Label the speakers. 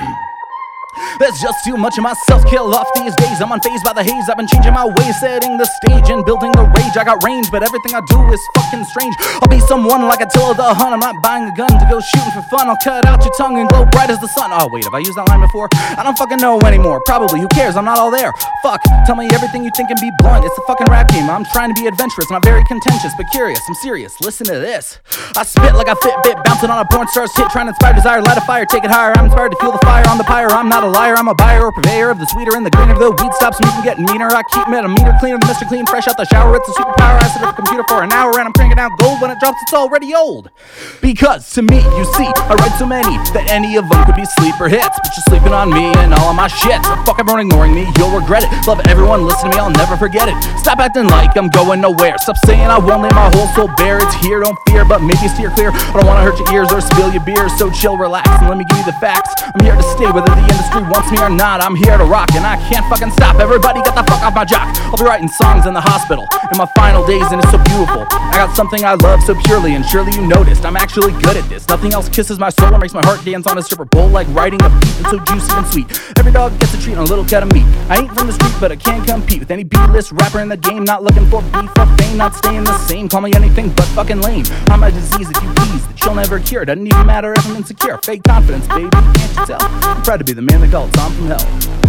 Speaker 1: Mm-hmm. There's just too much of myself kill off these days. I'm unfazed by the haze. I've been changing my ways, setting the stage and building the rage. I got range, but everything I do is fucking strange. I'll be someone like Attila the Hun. I'm not buying a gun to go shooting for fun. I'll cut out your tongue and glow bright as the sun. Oh, wait, have I used that line before? I don't fucking know anymore. Probably, who cares? I'm not all there. Fuck, tell me everything you think and be blunt. It's a fucking rap game. I'm trying to be adventurous, not very contentious, but curious. I'm serious. Listen to this. I spit like a Fitbit, bouncing on a porn star's hit, trying to inspire desire, light a fire, take it higher. I'm inspired to feel the fire on the pyre. I'm not a liar, I'm a buyer or purveyor of the sweeter and the greener. The weed stops me from getting meaner. I keep it a meter cleaner than Mr. Clean, fresh out the shower. It's a superpower. I sit at the computer for an hour and I'm cranking out gold. When drops, it's already old. Because to me, you see, I write so many that any of them could be sleeper hits. But you're sleeping on me and all of my shit. So fuck everyone ignoring me, you'll regret it. Love everyone, listen to me, I'll never forget it. Stop acting like I'm going nowhere. Stop saying I won't lay my whole soul bare. It's here, don't fear, but maybe steer clear. I don't wanna hurt your ears or spill your beer. So chill, relax, and let me give you the facts. I'm here to stay, whether the industry wants me or not. I'm here to rock, and I can't fucking stop. Everybody get the fuck off my jock. I'll be writing songs in the hospital in my final days, and it's so beautiful. I got something I love so purely, and surely you noticed. I'm actually good at this. Nothing else kisses my soul or makes my heart dance on a stripper pole like riding a beat so juicy and sweet. Every dog gets a treat and a little cut of meat. I ain't from the street, but I can't compete with any B-list rapper in the game. Not looking for beef or fame, not staying the same. Call me anything but fucking lame. I'm a disease if you please that you'll never cure. Doesn't even matter if I'm insecure. Fake confidence, baby, can't you tell? I'm proud to be the man that call Tom from Hell.